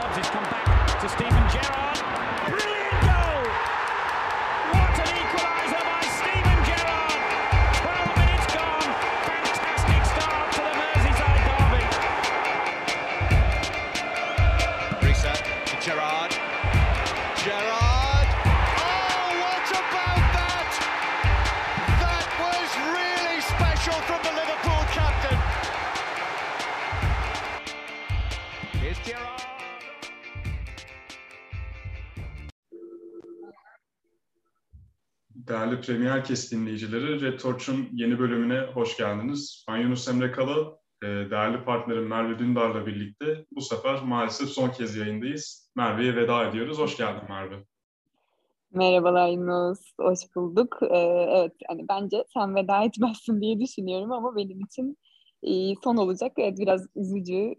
subs. It's come back to Stephen Değerli Premier Kes dinleyicileri, Red Torch'un yeni bölümüne hoş geldiniz. Ben Yunus Emre Kala, e, değerli partnerim Merve Dündar'la birlikte bu sefer maalesef son kez yayındayız. Merve'ye veda ediyoruz. Hoş geldin Merve. Merhabalar Yunus, hoş bulduk. Ee, evet, hani bence sen veda etmezsin diye düşünüyorum ama benim için e, son olacak. Evet, biraz üzücü.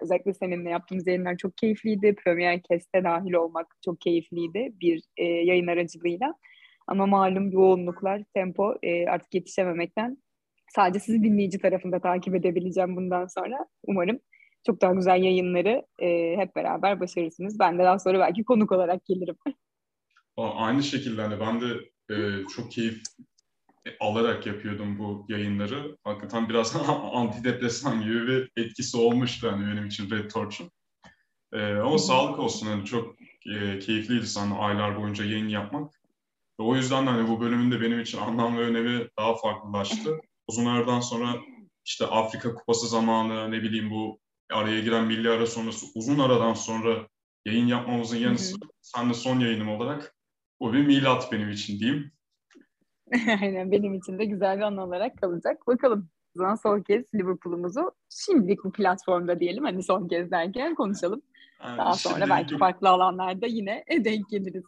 Özellikle seninle yaptığımız yayınlar çok keyifliydi. Premier Kest'e dahil olmak çok keyifliydi bir e, yayın aracılığıyla. Ama malum yoğunluklar, tempo e, artık yetişememekten sadece sizi dinleyici tarafında takip edebileceğim bundan sonra. Umarım çok daha güzel yayınları e, hep beraber başarırsınız. Ben de daha sonra belki konuk olarak gelirim. Aynı şekilde hani ben de e, çok keyif alarak yapıyordum bu yayınları. Hakikaten biraz antidepresan gibi bir etkisi olmuştu hani benim için Red Torch'un. E, ama sağlık olsun hani çok e, keyifliydi sana aylar boyunca yayın yapmak. O yüzden de hani bu bölümün de benim için anlam ve önemi daha farklılaştı. Uzun aradan sonra işte Afrika Kupası zamanı ne bileyim bu araya giren milli ara sonrası uzun aradan sonra yayın yapmamızın yanı sıra sen de son yayınım olarak bu bir milat benim için diyeyim. Aynen benim için de güzel bir an olarak kalacak. Bakalım o zaman son kez Liverpool'umuzu şimdilik bu platformda diyelim. Hani son kez derken konuşalım. Yani Daha sonra belki farklı alanlarda yine denk geliriz.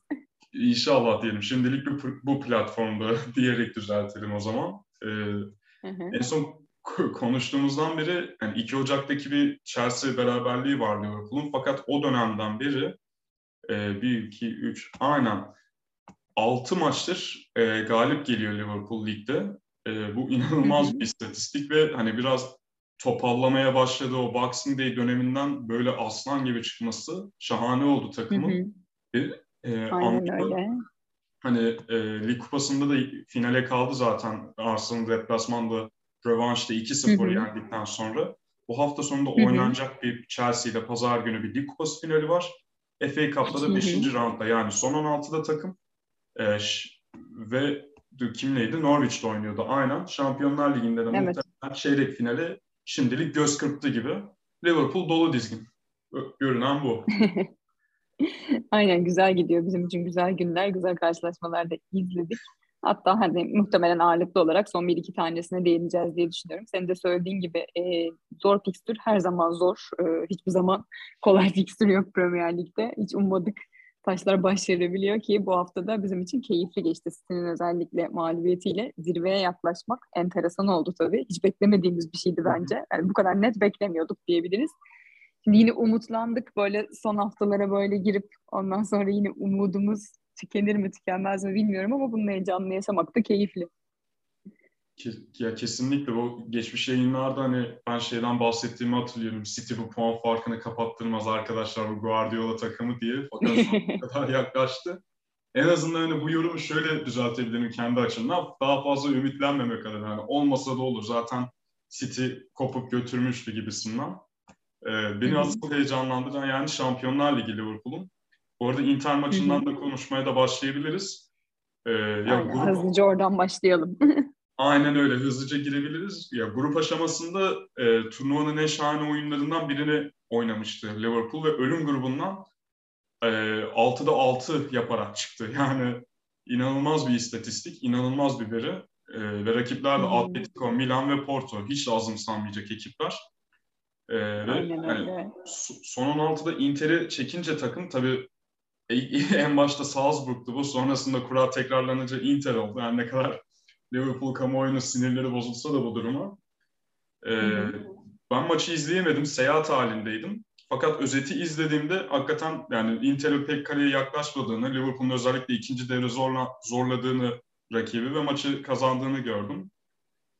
İnşallah diyelim. Şimdilik bu, bu platformda diyerek düzeltelim o zaman. Ee, Hı hı. en son ko- konuştuğumuzdan beri yani 2 Ocak'taki bir Chelsea beraberliği var Liverpool'un. Fakat o dönemden beri e, 1, 2, 3 aynen 6 maçtır e, galip geliyor Liverpool ligde. E, bu inanılmaz Hı hı. bir istatistik ve hani biraz topallamaya başladığı o Boxing Day döneminden böyle aslan gibi çıkması şahane oldu Hı takımın. hı. E, Aynen Anlıkta- öyle. Hani e, Lig Kupası'nda da finale kaldı zaten Arsenal deplasmanda rövanşta 2-0 Hı hı. yendikten sonra. Bu hafta sonunda hı. oynanacak bir Chelsea ile pazar günü bir Lig Kupası finali var. FA Cup'ta da hı. 5. roundda yani son 16'da takım e, ve dur, kimleydi? Norwich'te oynuyordu aynen. Şampiyonlar Ligi'nde de Evet. muhtemelen çeyrek finali şimdilik göz kırptı gibi. Liverpool dolu dizgin. Görünen bu. Aynen güzel gidiyor bizim için güzel günler, güzel karşılaşmalar da izledik. Hatta hani muhtemelen ağırlıklı olarak son bir iki tanesine değineceğiz diye düşünüyorum. Senin de söylediğin gibi e, zor fikstür her zaman zor. E, hiçbir zaman kolay fikstür yok Premier Lig'de. Hiç ummadık taşlar başarabiliyor ki bu hafta da bizim için keyifli geçti. City'nin özellikle mağlubiyetiyle zirveye yaklaşmak enteresan oldu tabii. Hiç beklemediğimiz bir şeydi bence. Yani bu kadar net beklemiyorduk diyebiliriz. Şimdi yine umutlandık böyle son haftalara böyle girip ondan sonra yine umudumuz tükenir mi tükenmez mi bilmiyorum ama bunun heyecanını yaşamak da keyifli. Ke- Ya kesinlikle bu geçmiş yayınlarda hani ben şeyden bahsettiğimi hatırlıyorum. City bu puan farkını kapattırmaz arkadaşlar bu Guardiola takımı diye. Fakat kadar yaklaştı. En azından hani bu yorumu şöyle düzeltebilirim kendi açımdan. Daha fazla ümitlenmemek adına. Yani olmasa da olur. Zaten City kopup götürmüştü gibisinden. Ee, beni asıl heyecanlandıran yani Şampiyonlar Ligi Liverpool'un. Bu arada Inter maçından da konuşmaya da başlayabiliriz. Ee, ya Aynen, grup- hızlıca oradan başlayalım. Aynen öyle hızlıca girebiliriz. Ya grup aşamasında e, turnuvanın en şahane oyunlarından birini oynamıştı Liverpool ve ölüm grubundan e, 6'da 6 yaparak çıktı. Yani inanılmaz bir istatistik, inanılmaz bir veri. E, ve rakipler de. Atletico, Milan ve Porto. Hiç azımsanmayacak ekipler. E, ve Aynen hani öyle. so- son 16'da Inter'i çekince takım tabii e- en başta Salzburg'tu bu. Sonrasında kura tekrarlanınca Inter oldu. Yani ne kadar Liverpool kamuoyunun sinirleri bozulsa da bu duruma. Ee, ben maçı izleyemedim. Seyahat halindeydim. Fakat özeti izlediğimde hakikaten yani Inter'in pek kaleye yaklaşmadığını, Liverpool'un özellikle ikinci devre zorla, zorladığını rakibi ve maçı kazandığını gördüm.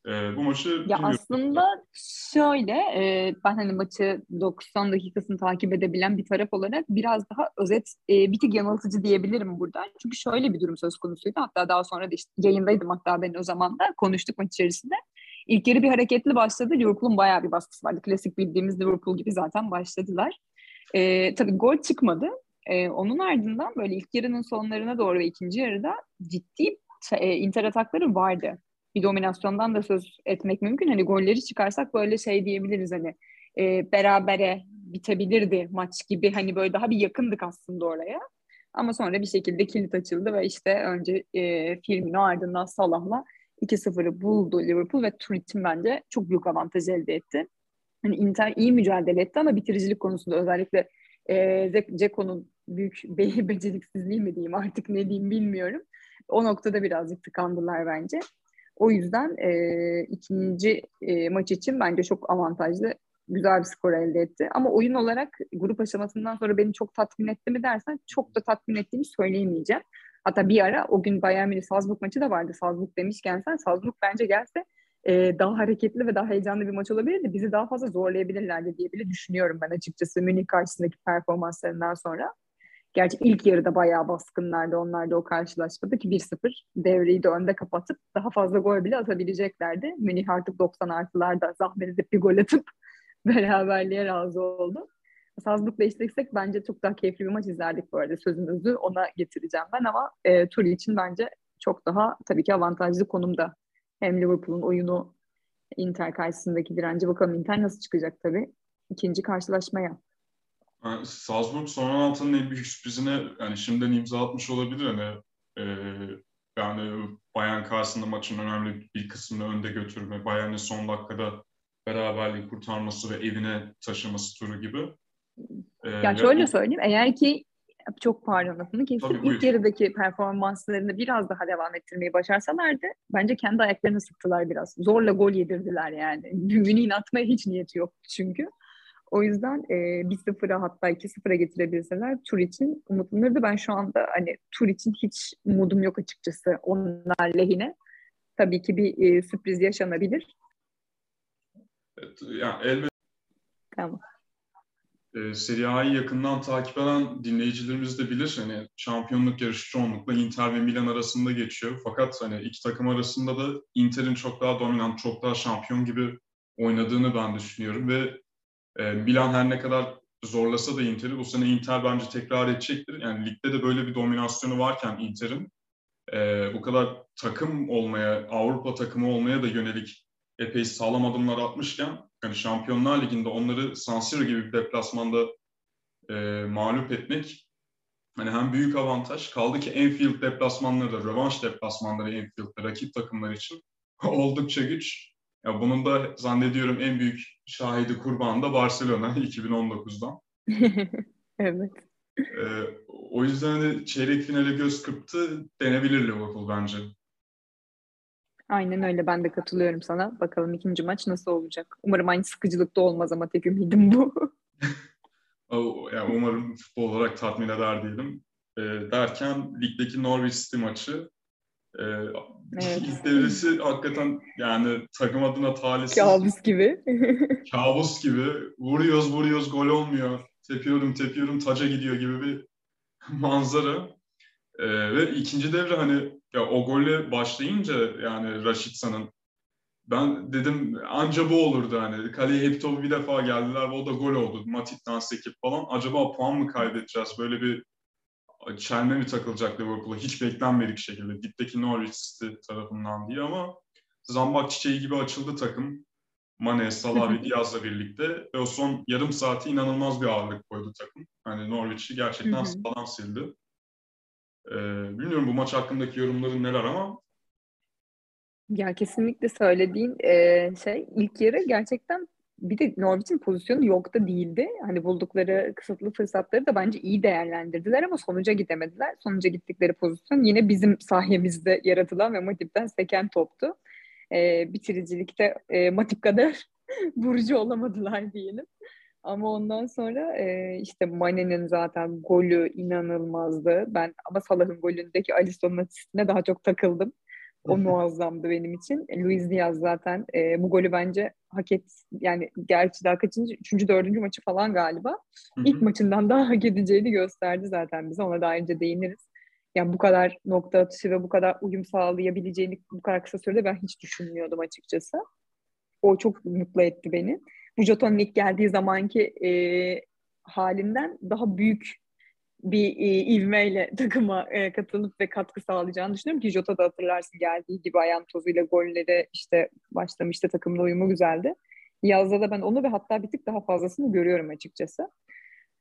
E, bu maçı Ya aslında şöyle, e, ben hani maçı 90 dakikasını takip edebilen bir taraf olarak biraz daha özet, e, bir tık yanıltıcı diyebilirim burada. Çünkü şöyle bir durum söz konusuydu. Hatta daha sonra da işte yayındaydım hatta ben o zaman da konuştuk maç içerisinde. İlk yarı bir hareketli başladı. Liverpool'un bayağı bir baskısı vardı. Klasik bildiğimiz Liverpool gibi zaten başladılar. E, tabii gol çıkmadı. E, onun ardından böyle ilk yarının sonlarına doğru ve ikinci yarıda ciddi e, inter atakları vardı bir dominasyondan da söz etmek mümkün. Hani golleri çıkarsak böyle şey diyebiliriz hani e, berabere bitebilirdi maç gibi hani böyle daha bir yakındık aslında oraya. Ama sonra bir şekilde kilit açıldı ve işte önce e, Firmino ardından Salah'la 2-0'ı buldu Liverpool ve tur için bence çok büyük avantaj elde etti. Hani Inter iyi mücadele etti ama bitiricilik konusunda özellikle e, Ceko'nun büyük be beceriksizliği mi diyeyim artık ne diyeyim bilmiyorum. O noktada birazcık tıkandılar bence. O yüzden e, ikinci e, maç için bence çok avantajlı güzel bir skor elde etti. Ama oyun olarak grup aşamasından sonra beni çok tatmin etti mi dersen çok da tatmin ettiğimi söyleyemeyeceğim. Hatta bir ara o gün Bayern Münih Salzburg maçı da vardı. Salzburg demişken sen Salzburg bence gelse e, daha hareketli ve daha heyecanlı bir maç olabilirdi. Bizi daha fazla zorlayabilirlerdi diye bile düşünüyorum ben açıkçası Münih karşısındaki performanslarından sonra. Gerçi ilk yarıda bayağı baskınlardı onlar da o karşılaşmada ki 1-0 devreyi de önde kapatıp daha fazla gol bile atabileceklerdi. Münih artık 90 artılarda zahmet edip bir gol atıp beraberliğe razı oldu. Salzburg'la eşleşsek bence çok daha keyifli bir maç izlerdik bu arada. Sözünüzü ona getireceğim ben ama e, Turi için bence çok daha tabii ki avantajlı konumda. Hem Liverpool'un oyunu Inter karşısındaki direnci bakalım Inter nasıl çıkacak tabii ikinci karşılaşmaya. Yani Salzburg son 16'nın en büyük sürprizine yani şimdiden imza atmış olabilir. Hani e, yani Bayern karşısında maçın önemli bir kısmını önde götürme, Bayern'in son dakikada beraberliği kurtarması ve evine taşıması turu gibi. Ee, ya şöyle o... söyleyeyim, eğer ki çok pardon lafını kestim. İlk yarıdaki performanslarını biraz daha devam ettirmeyi başarsalardı bence kendi ayaklarını sıktılar biraz. Zorla gol yedirdiler yani. Münih'in atmaya hiç niyeti yok çünkü. O yüzden e, 1-0'a hatta 2-0'a getirebilseler tur için umutlanırdı. Ben şu anda hani tur için hiç umudum yok açıkçası onlar lehine. Tabii ki bir e, sürpriz yaşanabilir. Evet, yani elbette tamam. E, Serie A'yı yakından takip eden dinleyicilerimiz de bilir. Hani şampiyonluk yarışı çoğunlukla Inter ve Milan arasında geçiyor. Fakat hani iki takım arasında da Inter'in çok daha dominant, çok daha şampiyon gibi oynadığını ben düşünüyorum ve e, Milan her ne kadar zorlasa da Inter'i bu sene Inter bence tekrar edecektir. Yani ligde de böyle bir dominasyonu varken Inter'in e, bu kadar takım olmaya, Avrupa takımı olmaya da yönelik epey sağlam adımlar atmışken yani Şampiyonlar Ligi'nde onları San Siro gibi bir deplasmanda e, mağlup etmek hani hem büyük avantaj kaldı ki Enfield deplasmanları da rövanş deplasmanları Enfield'de rakip takımlar için oldukça güç. Ya bunun da zannediyorum en büyük şahidi kurbanı da Barcelona 2019'dan. evet. Ee, o yüzden de çeyrek finale göz kırptı denebilir Liverpool bence. Aynen öyle ben de katılıyorum sana. Bakalım ikinci maç nasıl olacak. Umarım aynı sıkıcılıkta olmaz ama tek ümidim bu. yani umarım futbol olarak tatmin eder diyelim. E, derken ligdeki Norwich City maçı e, evet. ilk devresi hakikaten yani takım adına talihsiz. Kabus gibi. kabus gibi. Vuruyoruz vuruyoruz gol olmuyor. Tepiyorum tepiyorum taca gidiyor gibi bir manzara. E, ve ikinci devre hani ya o golle başlayınca yani Raşitsa'nın ben dedim anca bu olurdu hani. Kaleye hep topu bir defa geldiler ve o da gol oldu. Matip'ten sekip falan. Acaba puan mı kaybedeceğiz? Böyle bir çelme mi takılacak Liverpool'a? Hiç beklenmedik şekilde. Dipteki Norwich City tarafından diye ama zambak çiçeği gibi açıldı takım. Mane, Salah ve Diaz'la birlikte ve o son yarım saati inanılmaz bir ağırlık koydu takım. Hani Norwich'i gerçekten sağlam sildi. Ee, bilmiyorum bu maç hakkındaki yorumların neler ama ya kesinlikle söylediğin e, şey ilk yarı gerçekten bir de Norwich'in pozisyonu yok da değildi. Hani buldukları kısıtlı fırsatları da bence iyi değerlendirdiler ama sonuca gidemediler. Sonuca gittikleri pozisyon yine bizim sayemizde yaratılan ve Matip'ten seken toptu. E, bitiricilikte e, Matip kadar vurucu olamadılar diyelim. Ama ondan sonra e, işte Mane'nin zaten golü inanılmazdı. Ben ama Salah'ın golündeki Alisson'un asistine daha çok takıldım. O muazzamdı benim için. Luis Diaz zaten e, bu golü bence hak et yani gerçi daha kaçıncı üçüncü dördüncü maçı falan galiba ilk maçından daha hak edeceğini gösterdi zaten bize ona da ayrıca değiniriz. Yani bu kadar nokta atışı ve bu kadar uyum sağlayabileceğini bu kadar kısa sürede ben hiç düşünmüyordum açıkçası. O çok mutlu etti beni. Bu Jota'nın ilk geldiği zamanki e, halinden daha büyük bir e, ivmeyle takıma e, katılıp ve katkı sağlayacağını düşünüyorum ki Jota da hatırlarsın geldiği gibi ayağın tozuyla golleri işte başlamıştı takımla uyumu güzeldi. Yazda da ben onu ve hatta bir tık daha fazlasını görüyorum açıkçası.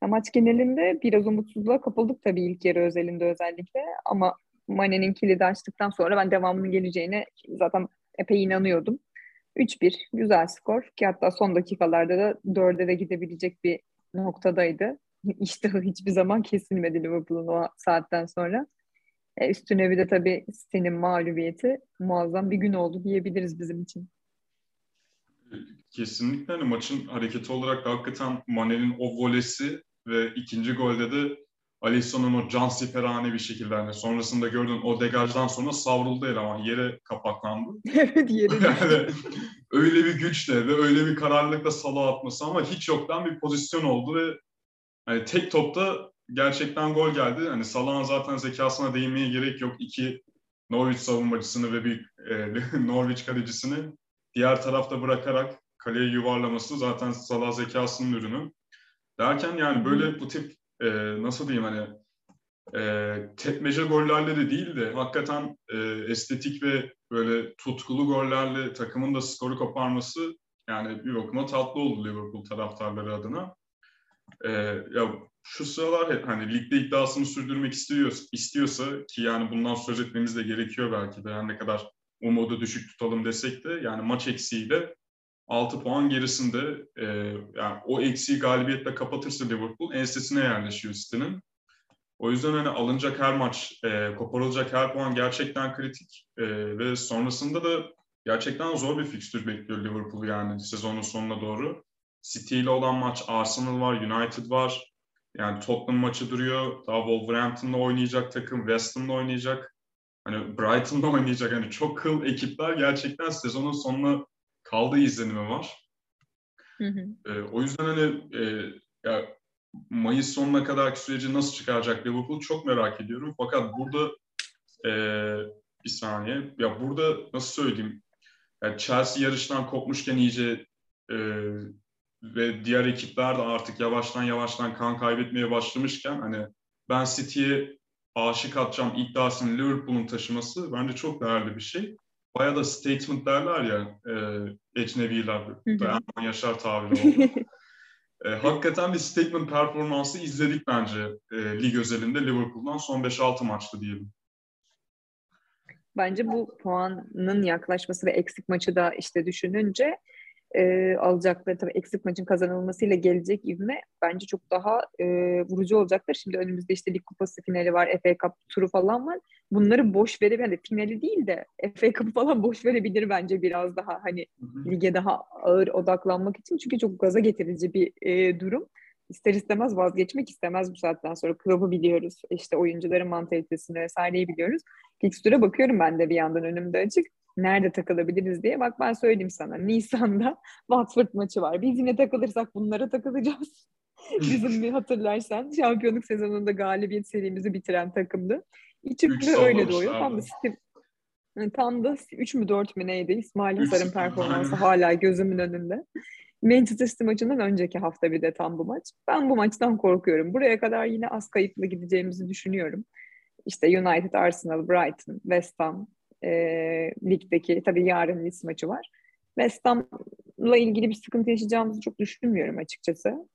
Maç genelinde biraz umutsuzluğa kapıldık tabii ilk yarı özelinde özellikle ama Mane'nin kilidi açtıktan sonra ben devamının geleceğine zaten epey inanıyordum. 3-1 güzel skor ki hatta son dakikalarda da 4'e de gidebilecek bir noktadaydı. İşte hiçbir zaman kesilmedi Liverpool'un o saatten sonra. E, üstüne bir de tabii City'nin mağlubiyeti muazzam bir gün oldu diyebiliriz bizim için. Kesinlikle hani maçın hareketi olarak da hakikaten Mane'nin o volesi ve ikinci golde de Alisson'un o can siperhane bir şekilde hani sonrasında gördün o degajdan sonra savruldu eleman yere kapaklandı. evet yere yani öyle bir güçle ve öyle bir kararlılıkla sala atması ama hiç yoktan bir pozisyon oldu ve hani tek topta gerçekten gol geldi. Hani Salah'ın zaten zekasına değinmeye gerek yok. İki Norwich savunmacısını ve bir e, Norwich kalecisini diğer tarafta bırakarak kaleye yuvarlaması zaten Salah zekasının ürünü. Derken yani böyle bu tip e, nasıl diyeyim hani e, tepmece gollerle de değil de hakikaten e, estetik ve böyle tutkulu gollerle takımın da skoru koparması yani bir bakıma tatlı oldu Liverpool taraftarları adına. E, ya şu sıralar hani ligde iddiasını sürdürmek istiyor, istiyorsa ki yani bundan söz etmemiz de gerekiyor belki de yani ne kadar umudu düşük tutalım desek de yani maç eksiğiyle 6 puan gerisinde e, yani o eksiği galibiyetle kapatırsa Liverpool ensesine yerleşiyor City'nin. O yüzden hani alınacak her maç, e, koparılacak her puan gerçekten kritik e, ve sonrasında da gerçekten zor bir fikstür bekliyor Liverpool yani sezonun sonuna doğru. City ile olan maç, Arsenal var, United var. Yani Tottenham maçı duruyor. Daha Wolverhampton'la oynayacak takım, West Ham'la oynayacak. Hani Brighton'la oynayacak. Hani çok kıl ekipler gerçekten sezonun sonuna kaldığı izlenimi var. Hı hı. E, o yüzden hani e, ya Mayıs sonuna kadarki süreci nasıl çıkaracak Liverpool çok merak ediyorum. Fakat burada e, bir saniye ya burada nasıl söyleyeyim yani Chelsea yarıştan kopmuşken iyice e, ve diğer ekipler de artık yavaştan yavaştan kan kaybetmeye başlamışken hani ben City'ye aşık atacağım iddiasını Liverpool'un taşıması bence çok değerli bir şey bayağı da statement derler ya e, ecneviler. Dayanman Yaşar tabiri oldu. e, hakikaten bir statement performansı izledik bence e, lig özelinde Liverpool'dan son 5-6 maçta diyelim. Bence bu puanın yaklaşması ve eksik maçı da işte düşününce e, alacakları tabii eksik maçın kazanılmasıyla gelecek ivme bence çok daha e, vurucu olacaktır. Şimdi önümüzde işte Lig Kupası finali var, FA Cup turu falan var. Bunları boş verip yani finali değil de FA Cup'ı falan boş verebilir bence biraz daha hani lige daha ağır odaklanmak için. Çünkü çok gaza getirici bir e, durum. İster istemez vazgeçmek istemez bu saatten sonra. Kulübü biliyoruz. işte oyuncuların mantalitesini vesaireyi biliyoruz. Fikstüre bakıyorum ben de bir yandan önümde açık nerede takılabiliriz diye. Bak ben söyleyeyim sana. Nisan'da Watford maçı var. Biz yine takılırsak bunlara takılacağız. Bizim bir hatırlarsan şampiyonluk sezonunda galibiyet serimizi bitiren takımdı. İçimde öyle doğuyor. Tam da Steve, tam da 3 mü 4 mü neydi? İsmail Hasar'ın performansı hala gözümün önünde. Manchester City maçından önceki hafta bir de tam bu maç. Ben bu maçtan korkuyorum. Buraya kadar yine az kayıpla gideceğimizi düşünüyorum. İşte United, Arsenal, Brighton, West Ham, e, ligdeki tabii yarın Leeds maçı var. West Ham'la ilgili bir sıkıntı yaşayacağımızı çok düşünmüyorum açıkçası.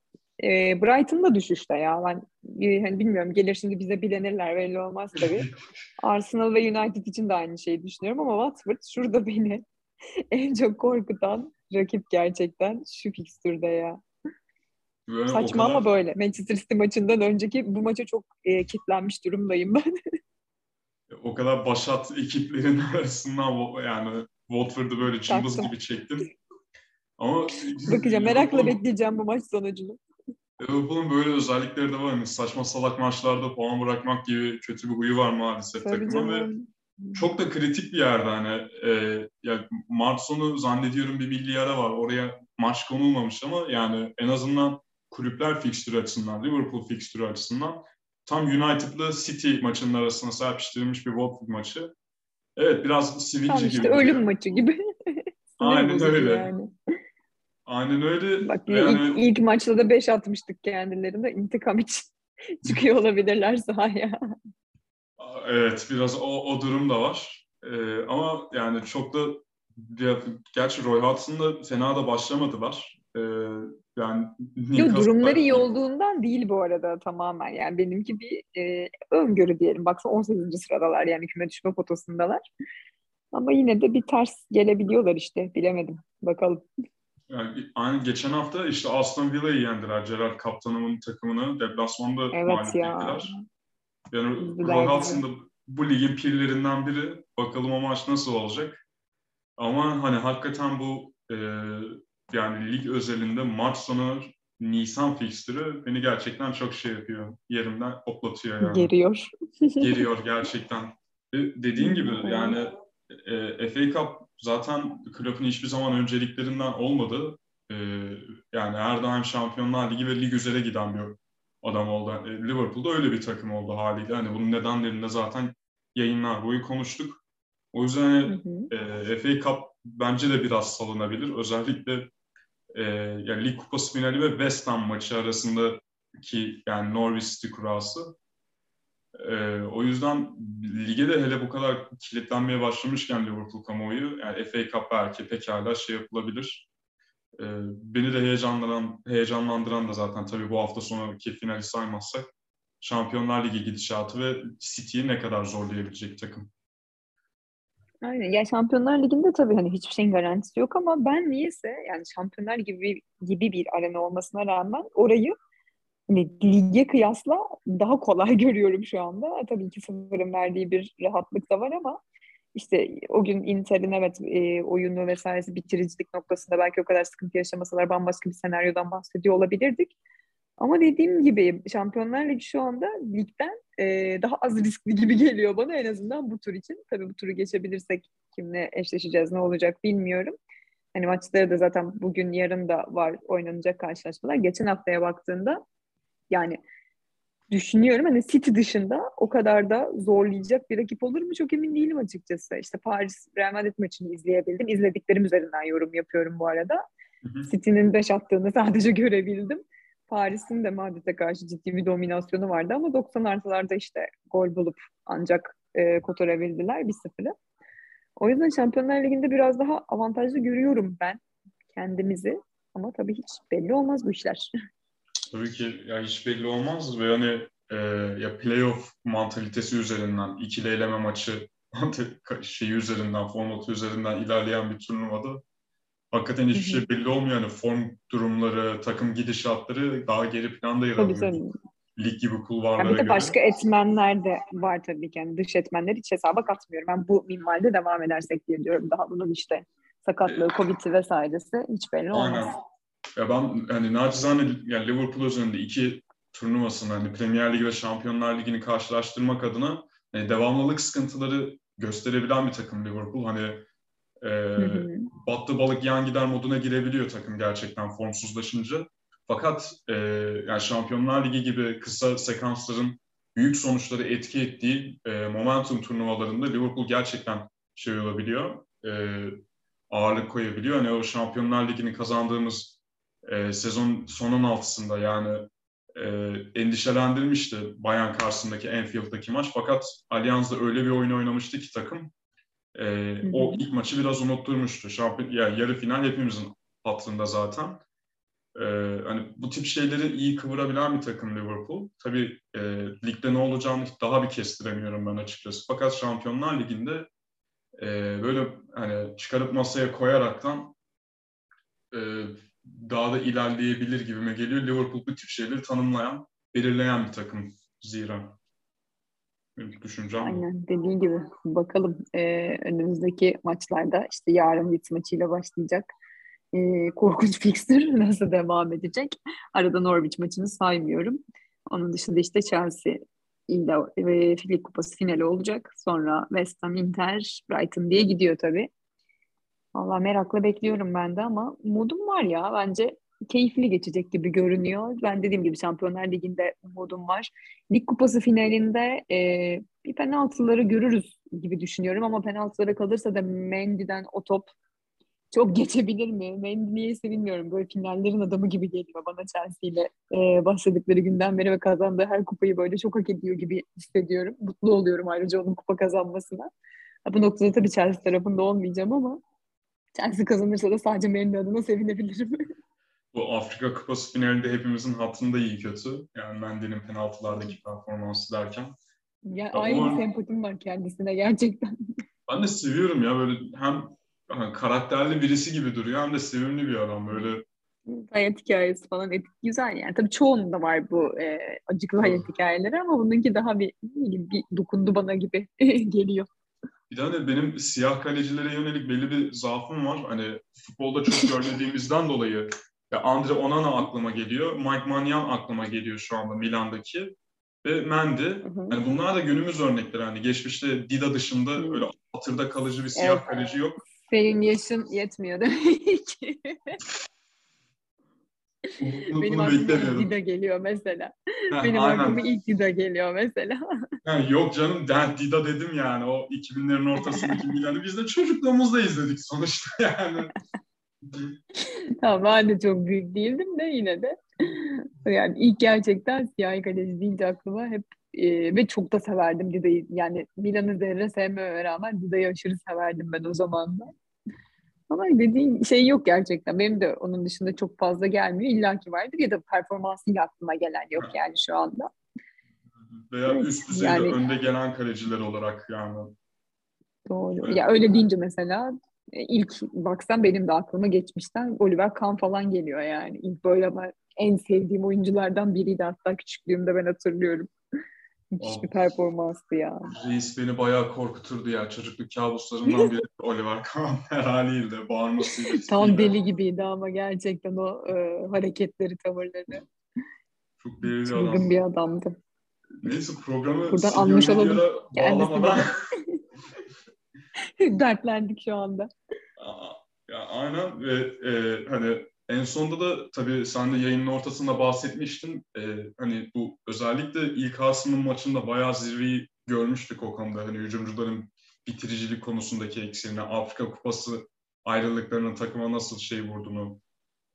E, Brighton da düşüşte ya. Ben e, hani bilmiyorum gelir şimdi bize bilenirler belli olmaz tabii. Arsenal ve United için de aynı şeyi düşünüyorum ama Watford şurada beni en çok korkutan rakip gerçekten şu fikstürde ya. Böyle Saçma kadar... ama böyle. Manchester City maçından önceki bu maça çok e, kitlenmiş durumdayım ben. o kadar başat ekiplerin arasından yani Watford'u böyle cımbız gibi çektim. Ama bakacağım merakla bekleyeceğim bu maç sonucunu. Liverpool'un böyle özellikleri de var. Yani saçma salak maçlarda puan bırakmak gibi kötü bir huyu var maalesef Tabii takıma ve çok da kritik bir yerde hani e, ya Mart sonu zannediyorum bir milli ara var. Oraya maç konulmamış ama yani en azından kulüpler fikstürü açısından, Liverpool fikstürü açısından tam United'la City maçının arasına serpiştirilmiş bir Watford maçı. Evet biraz sivilce Tam işte gibi. ölüm maçı gibi. Aynen öyle. Yani. Aynen öyle. Bak Ve ilk, ilk maçta da 5 atmıştık kendilerine. intikam için çıkıyor olabilirler sahaya. Evet biraz o, o durum da var. Ee, ama yani çok da gerçi Roy Hudson'da fena da başlamadılar. Ee, yani Yo, durumları iyi olduğundan değil bu arada tamamen. Yani benimki bir e, öngörü diyelim. Baksana 18. sıradalar yani küme düşme potasındalar. Ama yine de bir ters gelebiliyorlar işte. Bilemedim. Bakalım. Yani aynı geçen hafta işte Aston Villa'yı yendiler. Gerard kaptanımın takımını deplasmanda Evet mağlup ya. ettiler. Yani Üzdüler Roy bizi. Hudson da bu ligin pirlerinden biri. Bakalım o maç nasıl olacak. Ama hani hakikaten bu e, yani lig özelinde Mart sonu Nisan fikstürü beni gerçekten çok şey yapıyor. Yerimden hoplatıyor yani. Geriyor. Geliyor gerçekten. Dediğin gibi yani e, FA Cup zaten Klopp'un hiçbir zaman önceliklerinden olmadı. E, yani her daim Şampiyonlar Ligi ve lig üzere giden bir adam oldu. E, Liverpool'da öyle bir takım oldu haliyle. Hani bunun nedenlerini de zaten yayınlar boyu konuştuk. O yüzden Hı hı. e, FA Cup bence de biraz salınabilir. Özellikle e, yani Lig Kupası finali ve West Ham maçı arasındaki yani Norwich City kurası. E, o yüzden lige de hele bu kadar kilitlenmeye başlamışken Liverpool kamuoyu yani FA Cup belki pekala şey yapılabilir. E, beni de heyecanlandıran, heyecanlandıran da zaten tabii bu hafta sonraki finali saymazsak Şampiyonlar Ligi gidişatı ve City'yi ne kadar zorlayabilecek takım. Aynen. Ya Şampiyonlar Ligi'nde tabii hani hiçbir şeyin garantisi yok ama ben niyeyse yani Şampiyonlar gibi, gibi bir arena olmasına rağmen orayı hani lige kıyasla daha kolay görüyorum şu anda. Tabii ki sıfırın verdiği bir rahatlık da var ama işte o gün Inter'in evet e, oyunu vesairesi bitiricilik noktasında belki o kadar sıkıntı yaşamasalar bambaşka bir senaryodan bahsediyor olabilirdik. Ama dediğim gibi Şampiyonlar Ligi şu anda ligden e, daha az riskli gibi geliyor bana en azından bu tur için. Tabii bu turu geçebilirsek kimle eşleşeceğiz ne olacak bilmiyorum. Hani maçları da zaten bugün yarın da var oynanacak karşılaşmalar. Geçen haftaya baktığında yani düşünüyorum hani City dışında o kadar da zorlayacak bir rakip olur mu çok emin değilim açıkçası. İşte Paris Real Madrid maçını izleyebildim. İzlediklerim üzerinden yorum yapıyorum bu arada. City'nin 5 attığını sadece görebildim. Paris'in de Madrid'e karşı ciddi bir dominasyonu vardı ama 90 artılarda işte gol bulup ancak e, kotarabildiler 1-0'ı. O yüzden Şampiyonlar Ligi'nde biraz daha avantajlı görüyorum ben kendimizi. Ama tabii hiç belli olmaz bu işler. Tabii ki ya hiç belli olmaz ve hani e, ya playoff mantalitesi üzerinden ikili eleme maçı şeyi üzerinden formatı üzerinden ilerleyen bir turnuvada hakikaten hiçbir şey belli olmuyor. Yani form durumları, takım gidişatları daha geri planda yer alıyor. tabii. Lig gibi Yani kulvarlara bir de göre. başka etmenler de var tabii ki. Yani dış etmenleri hiç hesaba katmıyorum. Ben bu minvalde devam edersek diye diyorum. Daha bunun işte sakatlığı, Covid'i vesairesi hiç belli olmaz. Aynen. Ya ben hani nacizane yani Liverpool özelinde iki turnuvasını hani Premier Lig ve Şampiyonlar Ligi'ni karşılaştırmak adına hani devamlılık sıkıntıları gösterebilen bir takım Liverpool. Hani e, battı balık yan gider moduna girebiliyor takım gerçekten formsuzlaşınca. Fakat e, yani Şampiyonlar Ligi gibi kısa sekansların büyük sonuçları etki ettiği e, momentum turnuvalarında Liverpool gerçekten şey olabiliyor. E, ağırlık koyabiliyor. Hani o Şampiyonlar Ligi'ni kazandığımız e, sezon son 16'sında yani e, endişelendirmişti Bayern karşısındaki Anfield'daki maç. Fakat Allianz'da öyle bir oyun oynamıştı ki takım e, hı. o ilk maçı biraz unutturmuştu. Şampiyon, yani yarı final hepimizin hatırında zaten. E, hani bu tip şeyleri iyi kıvırabilen bir takım Liverpool. Tabii e, ligde ne olacağını daha bir kestiremiyorum ben açıkçası. Fakat Şampiyonlar Ligi'nde e, böyle hani çıkarıp masaya koyaraktan e, daha da ilerleyebilir gibime geliyor. Liverpool bu tip şeyleri tanımlayan, belirleyen bir takım zira. Benim düşüncem. Aynen dediğin gibi bakalım Ee, önümüzdeki maçlarda işte yarın Leeds maçıyla başlayacak ee, korkunç fixture nasıl devam edecek? Arada Norwich maçını saymıyorum. Onun dışında işte Chelsea ile e, Lig Kupası finali olacak. Sonra West Ham, Inter, Brighton diye gidiyor tabii. Valla merakla bekliyorum ben de ama umudum var ya. Bence keyifli geçecek gibi görünüyor. Ben dediğim gibi Şampiyonlar Ligi'nde umudum var. Lig Kupası finalinde e, bir penaltıları görürüz gibi düşünüyorum ama penaltılara kalırsa da Mendy'den o top çok geçebilir mi? Mendy niyeyse bilmiyorum. Böyle finallerin adamı gibi geliyor bana Chelsea ile e, başladıkları günden beri ve kazandığı her kupayı böyle çok hak ediyor gibi hissediyorum. Mutlu oluyorum ayrıca onun kupa kazanmasına. Bu noktada tabii Chelsea tarafında olmayacağım ama Chelsea kazanırsa da sadece Mendy adına sevinebilirim. Bu Afrika Kupası finalinde hepimizin hatırında iyi kötü. Yani Mendy'nin penaltılardaki performansı derken. Ya, aynı ama, sempatim var kendisine gerçekten. Ben de seviyorum ya böyle hem karakterli birisi gibi duruyor hem de sevimli bir adam böyle. Hayat hikayesi falan etik, güzel yani. Tabii çoğunda var bu e, acıklı hayat hikayeleri ama bununki daha bir, bir dokundu bana gibi geliyor. Bir hani benim siyah kalecilere yönelik belli bir zaafım var. Hani futbolda çok görmediğimizden dolayı ya Andre Onana aklıma geliyor. Mike Manyan aklıma geliyor şu anda Milan'daki. Ve Mendy. Yani bunlar da günümüz örnekleri. Hani geçmişte Dida dışında hı. öyle hatırda kalıcı bir siyah evet. kaleci yok. Senin yaşın yetmiyor demek ki. Benim aklıma Dida geliyor mesela. Ha, Benim aynen. aklıma ilk Dida geliyor mesela. Ha, yok canım ben Dida dedim yani o 2000'lerin ortasındaki Milan'ı biz de çocukluğumuzda izledik sonuçta yani. tamam ben de çok büyük değildim de yine de. Yani ilk gerçekten siyah kaleci deyince aklıma hep e, ve çok da severdim Dida'yı. Yani Milan'ı zerre sevmeme rağmen Dida'yı aşırı severdim ben o zaman da. Ama dediğin şey yok gerçekten. Benim de onun dışında çok fazla gelmiyor. İlla ki vardır ya da performansıyla aklıma gelen yok yani şu anda. Veya evet, üst düzeyde yani, önde gelen kaleciler olarak yani. Doğru. Evet. Ya öyle deyince mesela ilk baksam benim de aklıma geçmişten Oliver Kahn falan geliyor yani. İlk böyle ben en sevdiğim oyunculardan biriydi hatta küçüklüğümde ben hatırlıyorum. Müthiş oh. bir performanstı ya. Reis beni bayağı korkuturdu ya. Çocukluk kabuslarımdan biri Oliver Kahn her haliyle bağırmasıyla. Tam deli gibiydi ama gerçekten o e, hareketleri, tavırları. Çok deli bir adam. bir adamdı. Neyse programı Buradan almış olalım. Bağlamadan... Dertlendik şu anda. Ya, aynen ve e, hani en sonunda da tabii sen de yayının ortasında bahsetmiştin. E, hani bu özellikle ilk Asım'ın maçında bayağı zirveyi görmüştük o konuda. Hani hücumcuların bitiricilik konusundaki eksiğini, Afrika Kupası ayrılıklarının takıma nasıl şey vurduğunu,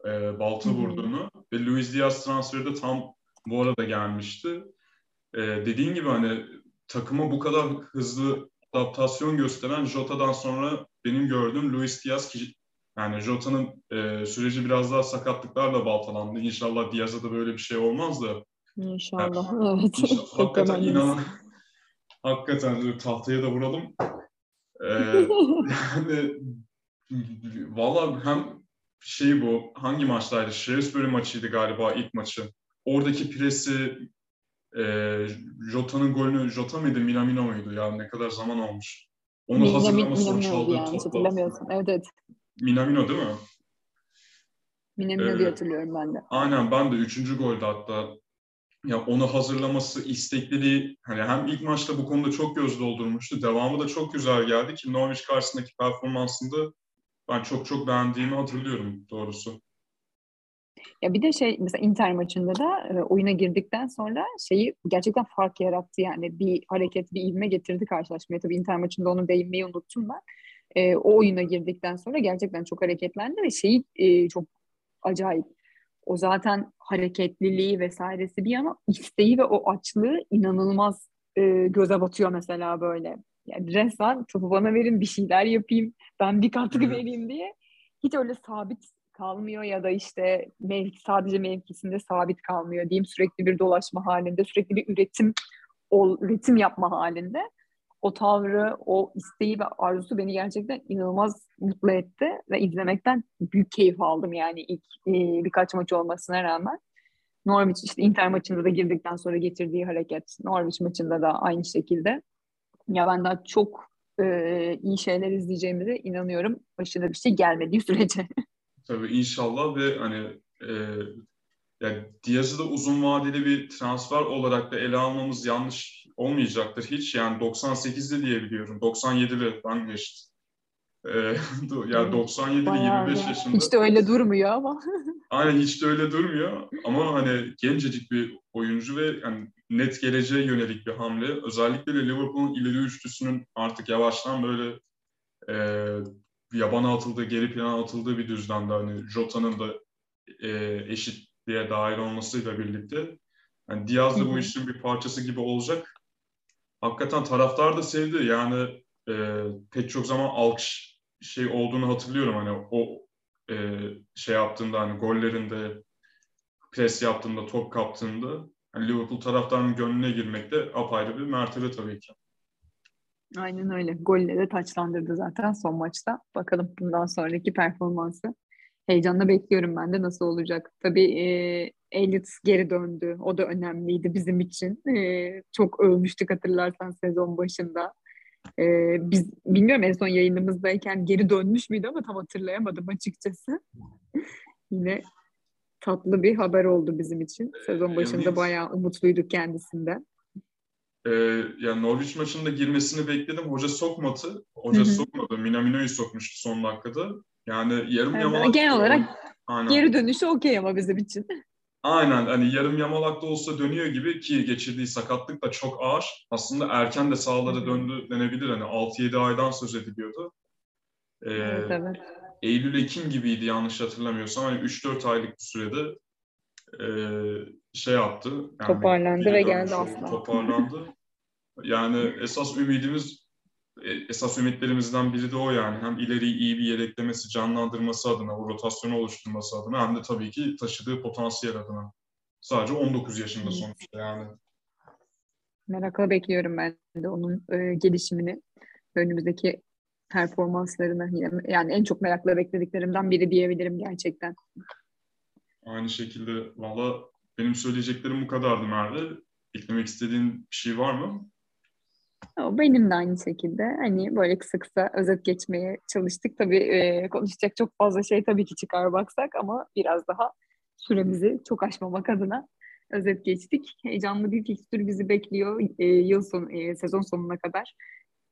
e, balta vurduğunu ve Luis Diaz transferi de tam bu arada gelmişti. E, dediğin gibi hani takıma bu kadar hızlı adaptasyon gösteren Jota'dan sonra benim gördüğüm Luis Diaz ki yani Jota'nın e, süreci biraz daha sakatlıklarla baltalandı. İnşallah Diaz'a da böyle bir şey olmaz da. İnşallah. Yani, evet. İnşallah, hakikaten inan hakikaten tahtaya da vuralım. Ee, yani valla hem şey bu hangi maçtaydı? Shrewsbury maçıydı galiba ilk maçı. Oradaki presi e, Jota'nın golünü Jota mıydı Minamino muydu ya ne kadar zaman olmuş. Onu hazırlama sonuç aldığı yani, topla. Evet evet. Minamino değil mi? Minamino ee, diye hatırlıyorum ben de. Aynen ben de üçüncü golde hatta ya onu hazırlaması, istekleri hani hem ilk maçta bu konuda çok göz doldurmuştu. Devamı da çok güzel geldi ki Norwich karşısındaki performansında ben çok çok beğendiğimi hatırlıyorum doğrusu. Ya bir de şey mesela Inter maçında da e, oyuna girdikten sonra şeyi gerçekten fark yarattı yani bir hareket, bir ivme getirdi karşılaşmaya. Tabii Inter maçında onu değinmeyi unuttum ben. E, o oyuna girdikten sonra gerçekten çok hareketlendi ve şeyi e, çok acayip. O zaten hareketliliği vesairesi bir yana isteği ve o açlığı inanılmaz e, göze batıyor mesela böyle. Yani resmen topu bana verin bir şeyler yapayım, ben bir katkı vereyim diye. Hiç öyle sabit kalmıyor ya da işte mevki, sadece mevkisinde sabit kalmıyor diyeyim. Sürekli bir dolaşma halinde, sürekli bir üretim o, üretim yapma halinde. O tavrı, o isteği ve arzusu beni gerçekten inanılmaz mutlu etti ve izlemekten büyük keyif aldım yani ilk e, birkaç maç olmasına rağmen. Norwich işte Inter maçında da girdikten sonra getirdiği hareket, Norwich maçında da aynı şekilde. Ya ben daha çok e, iyi şeyler izleyeceğimize inanıyorum. Başına bir şey gelmediği sürece. Tabii inşallah ve hani e, yani Diaz'ı da uzun vadeli bir transfer olarak da ele almamız yanlış olmayacaktır hiç. Yani 98'li diye biliyorum. 97'li ben geçtim. Ee, yani 97'li Bayağı 25 ya. yaşında. Hiç de öyle durmuyor ama. Aynen hiç de öyle durmuyor ama hani gencecik bir oyuncu ve yani net geleceğe yönelik bir hamle. Özellikle de Liverpool'un ileri üçlüsünün artık yavaştan böyle e, yabana atıldığı, geri plana atıldığı bir düzlemde hani Jota'nın da e, eşitliğe dahil olmasıyla birlikte yani Diaz da bu işin bir parçası gibi olacak. Hakikaten taraftar da sevdi. Yani e, pek çok zaman alkış şey olduğunu hatırlıyorum hani o e, şey yaptığında hani gollerinde pres yaptığında top kaptığında hani Liverpool taraftarının gönlüne girmek de apayrı bir mertebe tabii ki. Aynen öyle. Golle de taçlandırdı zaten son maçta. Bakalım bundan sonraki performansı. Heyecanla bekliyorum ben de nasıl olacak. Tabii e, Elliot geri döndü. O da önemliydi bizim için. E, çok övmüştük hatırlarsan sezon başında. E, biz bilmiyorum en son yayınımızdayken geri dönmüş müydü ama tam hatırlayamadım açıkçası. Yine tatlı bir haber oldu bizim için. Sezon başında bayağı umutluyduk kendisinden. Ee, yani Norwich maçında girmesini bekledim. Hoca sokmadı. Hoca Hı hı. sokmadı. Minamino'yu sokmuştu son dakikada. Yani yarım Evet, yamalak... genel olarak Aynen. Geri dönüşü okey ama bizim için. Aynen hani yarım yamalak da olsa dönüyor gibi ki geçirdiği sakatlık da çok ağır. Aslında erken de sahalara döndü denebilir. Hani 6-7 aydan söz ediliyordu. Ee, Evet, evet. Eylül-Ekim gibiydi yanlış hatırlamıyorsam. Hani 3-4 aylık bir sürede e, şey yaptı. Yani Toparlandı ve geldi aslında. Toparlandı. Yani esas ümidimiz, e, esas ümitlerimizden biri de o yani. Hem ileriyi iyi bir yedeklemesi, canlandırması adına, o rotasyonu oluşturması adına hem de tabii ki taşıdığı potansiyel adına. Sadece 19 yaşında sonuçta yani. Merakla bekliyorum ben de onun e, gelişimini. Önümüzdeki performanslarını yani en çok merakla beklediklerimden biri diyebilirim gerçekten. Aynı şekilde valla benim söyleyeceklerim bu kadardı Merve. Eklemek istediğin bir şey var mı? Benim de aynı şekilde. Hani böyle kısa kısa özet geçmeye çalıştık. Tabii konuşacak çok fazla şey tabii ki çıkar baksak ama biraz daha süremizi çok aşmamak adına özet geçtik. Heyecanlı bir fikstür bizi bekliyor yıl sonu, sezon sonuna kadar.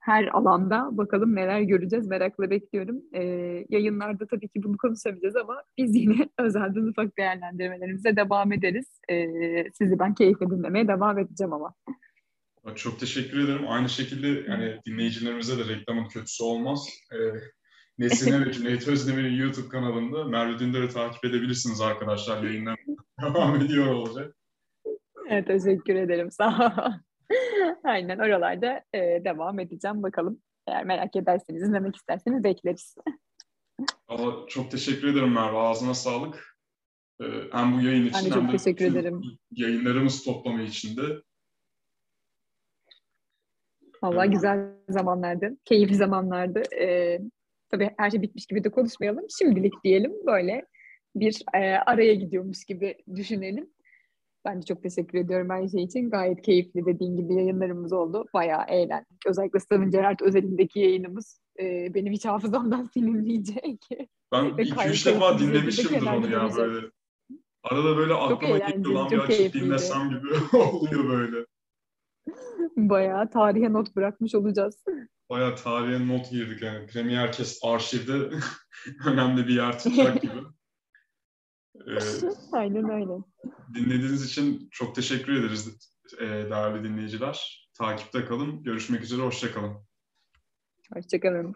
Her alanda bakalım neler göreceğiz merakla bekliyorum. E, yayınlarda tabii ki bunu konuşamayacağız ama biz yine özelden ufak değerlendirmelerimize devam ederiz. E, sizi ben keyifle dinlemeye devam edeceğim ama. Çok teşekkür ederim. Aynı şekilde yani dinleyicilerimize de reklamın kötüsü olmaz. Ee, Nesine ve Cüneyt Özdemir'in YouTube kanalında Merve Dündar'ı takip edebilirsiniz arkadaşlar. Yayınlar devam ediyor olacak. Evet, teşekkür ederim. Sağ ol. Aynen oralarda e, devam edeceğim. Bakalım eğer merak ederseniz, izlemek isterseniz bekleriz. Ama çok teşekkür ederim Merve. Ağzına sağlık. Ee, hem bu yayın için Ben de çok hem de teşekkür ederim. yayınlarımız toplamı için de. Evet. güzel zamanlardı, keyifli zamanlardı. E, tabii her şey bitmiş gibi de konuşmayalım. Şimdilik diyelim böyle bir e, araya gidiyormuş gibi düşünelim. Ben de çok teşekkür ediyorum her şey için. Gayet keyifli dediğin gibi yayınlarımız oldu. Bayağı eğlendik. Özellikle Steven Gerrard özelindeki yayınımız e, benim hiç hafızamdan silinmeyecek. Ben Ve 2-3 gayet defa dinlemişimdir onu ya böyle. Arada böyle aklıma geliyor lan bir açıp dinlesem gibi oluyor böyle. Bayağı tarihe not bırakmış olacağız. Bayağı tarihe not girdik yani. Premier Cast arşivde önemli bir yer tutacak gibi. Ee, Aynen öyle. dinlediğiniz için çok teşekkür ederiz e, değerli dinleyiciler. Takipte kalın. Görüşmek üzere. Hoşça kalın. Hoşçakalın.